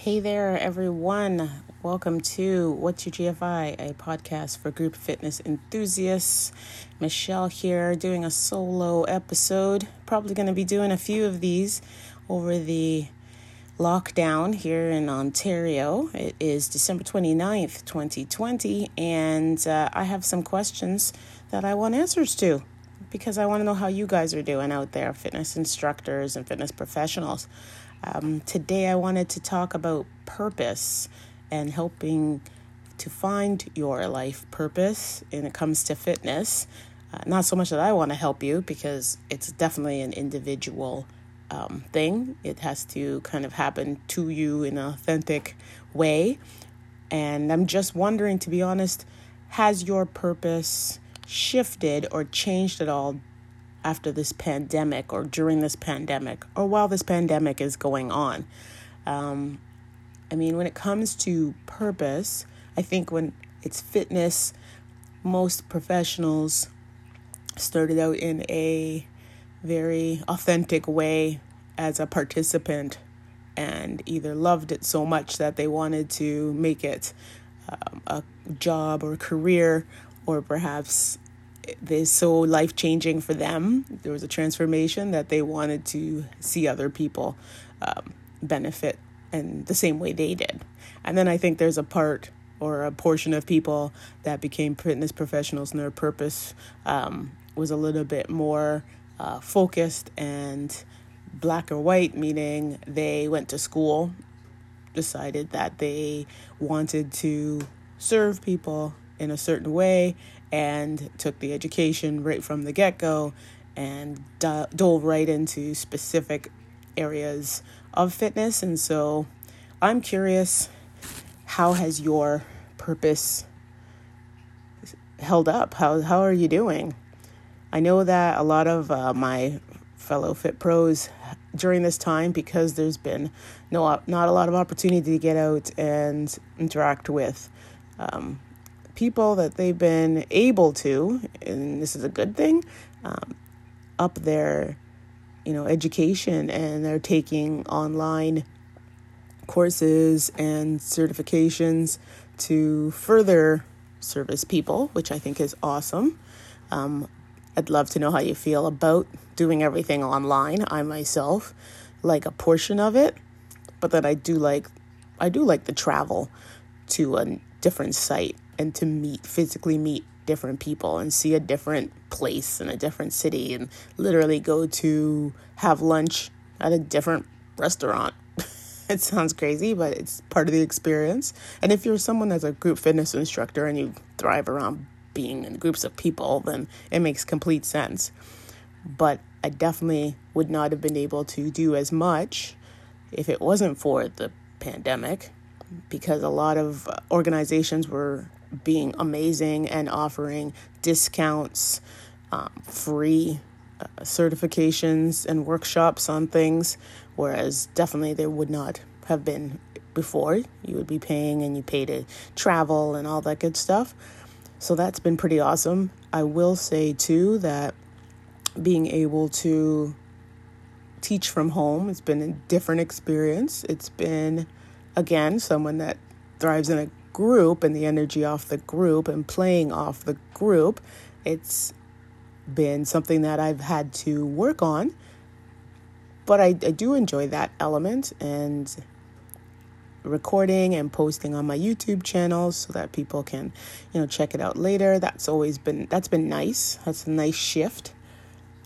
Hey there, everyone. Welcome to What's Your GFI, a podcast for group fitness enthusiasts. Michelle here doing a solo episode. Probably going to be doing a few of these over the lockdown here in Ontario. It is December 29th, 2020, and uh, I have some questions that I want answers to because I want to know how you guys are doing out there, fitness instructors and fitness professionals. Um, today, I wanted to talk about purpose and helping to find your life purpose when it comes to fitness. Uh, not so much that I want to help you because it's definitely an individual um, thing. It has to kind of happen to you in an authentic way. And I'm just wondering, to be honest, has your purpose shifted or changed at all after this pandemic or during this pandemic or while this pandemic is going on. Um, I mean, when it comes to purpose, I think when it's fitness, most professionals started out in a very authentic way as a participant and either loved it so much that they wanted to make it um, a job or career or perhaps this so life changing for them. There was a transformation that they wanted to see other people um, benefit in the same way they did. And then I think there's a part or a portion of people that became fitness professionals and their purpose um, was a little bit more uh, focused and black or white, meaning they went to school, decided that they wanted to serve people in a certain way and took the education right from the get go and dove right into specific areas of fitness. And so I'm curious how has your purpose held up? How, how are you doing? I know that a lot of uh, my fellow fit pros during this time because there's been no not a lot of opportunity to get out and interact with um, people that they've been able to, and this is a good thing, um, up their, you know, education, and they're taking online courses and certifications to further service people, which I think is awesome. Um, I'd love to know how you feel about doing everything online. I myself like a portion of it, but that I do like I do like the travel to a different site and to meet physically meet different people and see a different place in a different city and literally go to have lunch at a different restaurant. it sounds crazy, but it's part of the experience. And if you're someone that's a group fitness instructor and you thrive around being in groups of people, then it makes complete sense. But I definitely would not have been able to do as much if it wasn't for the pandemic because a lot of organizations were being amazing and offering discounts, um, free uh, certifications, and workshops on things, whereas definitely there would not have been before. You would be paying and you pay to travel and all that good stuff. So that's been pretty awesome. I will say too that being able to teach from home, it's been a different experience. It's been, again, someone that thrives in a group and the energy off the group and playing off the group, it's been something that I've had to work on. But I, I do enjoy that element and recording and posting on my YouTube channel so that people can, you know, check it out later. That's always been that's been nice. That's a nice shift.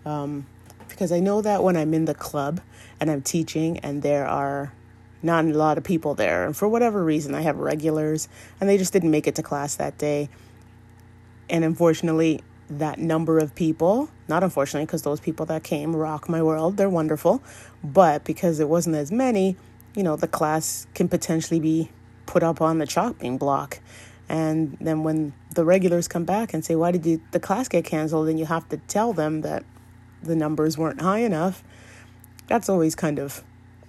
Um, because I know that when I'm in the club and I'm teaching and there are not a lot of people there. And for whatever reason, I have regulars and they just didn't make it to class that day. And unfortunately, that number of people, not unfortunately, because those people that came rock my world, they're wonderful. But because it wasn't as many, you know, the class can potentially be put up on the chopping block. And then when the regulars come back and say, Why did you, the class get canceled? And you have to tell them that the numbers weren't high enough, that's always kind of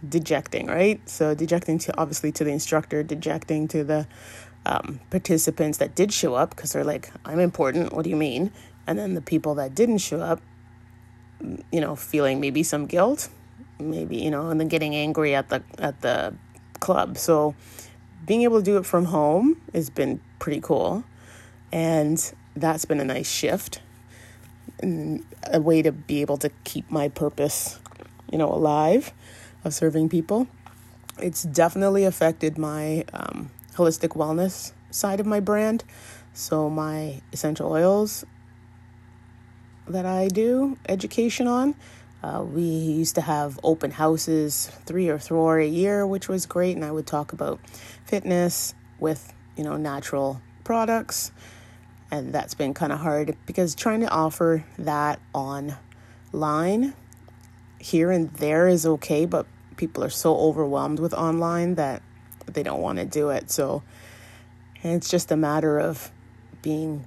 dejecting, right? So dejecting to obviously to the instructor, dejecting to the um, participants that did show up because they're like, I'm important. What do you mean? And then the people that didn't show up, you know, feeling maybe some guilt, maybe you know, and then getting angry at the at the club. So being able to do it from home has been pretty cool. And that's been a nice shift and a way to be able to keep my purpose, you know, alive of serving people. It's definitely affected my um, holistic wellness side of my brand. So, my essential oils that I do education on. Uh, we used to have open houses three or four a year, which was great, and I would talk about fitness with you know natural products, and that's been kind of hard because trying to offer that online here and there is okay, but people are so overwhelmed with online that they don't want to do it. So it's just a matter of being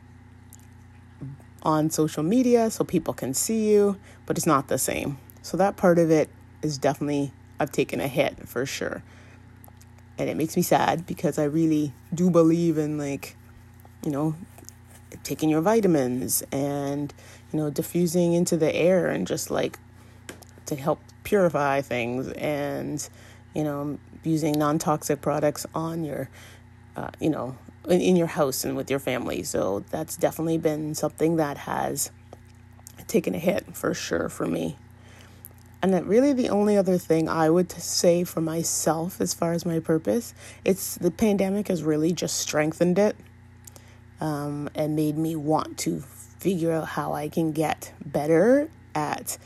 on social media so people can see you, but it's not the same. So that part of it is definitely, I've taken a hit for sure. And it makes me sad because I really do believe in, like, you know, taking your vitamins and, you know, diffusing into the air and just like to help purify things and, you know, using non toxic products on your, uh, you know, in, in your house and with your family. So that's definitely been something that has taken a hit for sure for me. And that really the only other thing I would say for myself as far as my purpose, it's the pandemic has really just strengthened it um, and made me want to figure out how I can get better at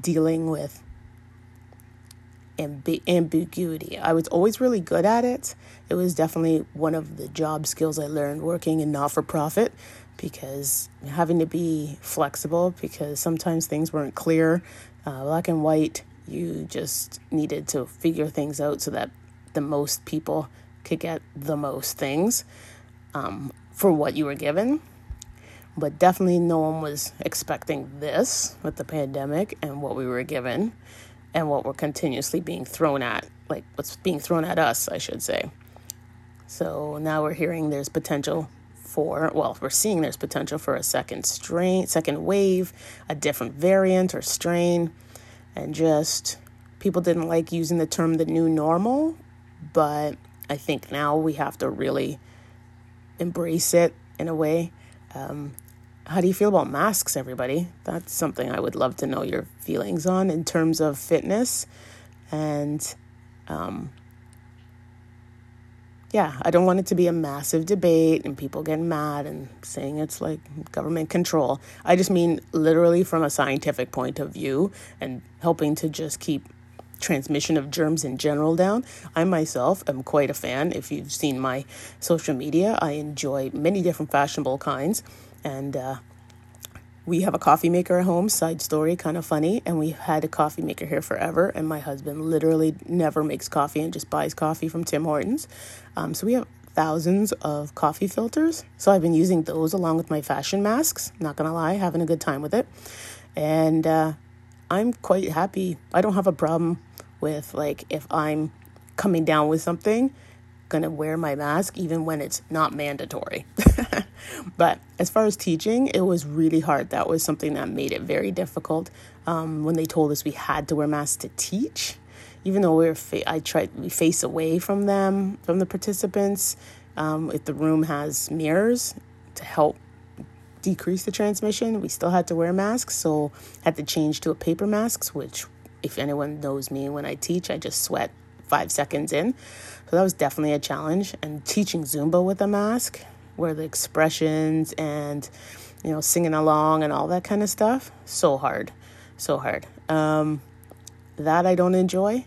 dealing with amb- ambiguity. I was always really good at it. It was definitely one of the job skills I learned working in not for profit because having to be flexible because sometimes things weren't clear, uh, black and white. You just needed to figure things out so that the most people could get the most things um, for what you were given. But definitely, no one was expecting this with the pandemic and what we were given and what we're continuously being thrown at, like what's being thrown at us, I should say. So now we're hearing there's potential for, well, we're seeing there's potential for a second strain, second wave, a different variant or strain, and just people didn't like using the term the new normal, but I think now we have to really embrace it in a way. Um, how do you feel about masks, everybody? That's something I would love to know your feelings on in terms of fitness. And um, yeah, I don't want it to be a massive debate and people getting mad and saying it's like government control. I just mean literally from a scientific point of view and helping to just keep transmission of germs in general down. I myself am quite a fan. If you've seen my social media, I enjoy many different fashionable kinds and uh, we have a coffee maker at home side story kind of funny and we've had a coffee maker here forever and my husband literally never makes coffee and just buys coffee from tim hortons. Um, so we have thousands of coffee filters so i've been using those along with my fashion masks not gonna lie having a good time with it. And uh, i'm quite happy. I don't have a problem with like if i'm coming down with something gonna wear my mask even when it's not mandatory But as far as teaching, it was really hard. That was something that made it very difficult. Um, when they told us we had to wear masks to teach, even though we were, fa- I tried we face away from them, from the participants. Um, if the room has mirrors to help decrease the transmission, we still had to wear masks. So had to change to a paper masks, which, if anyone knows me, when I teach, I just sweat five seconds in. So that was definitely a challenge. And teaching Zumba with a mask where the expressions and you know singing along and all that kind of stuff so hard so hard um, that i don't enjoy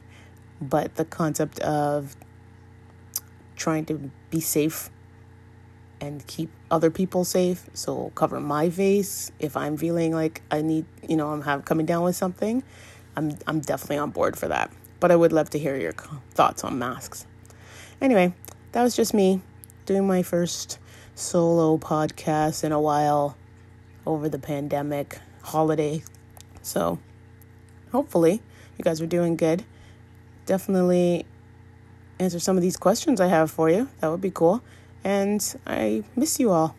but the concept of trying to be safe and keep other people safe so cover my face if i'm feeling like i need you know i'm have coming down with something i'm i'm definitely on board for that but i would love to hear your thoughts on masks anyway that was just me doing my first solo podcast in a while over the pandemic holiday. So, hopefully, you guys are doing good. Definitely answer some of these questions I have for you. That would be cool. And I miss you all.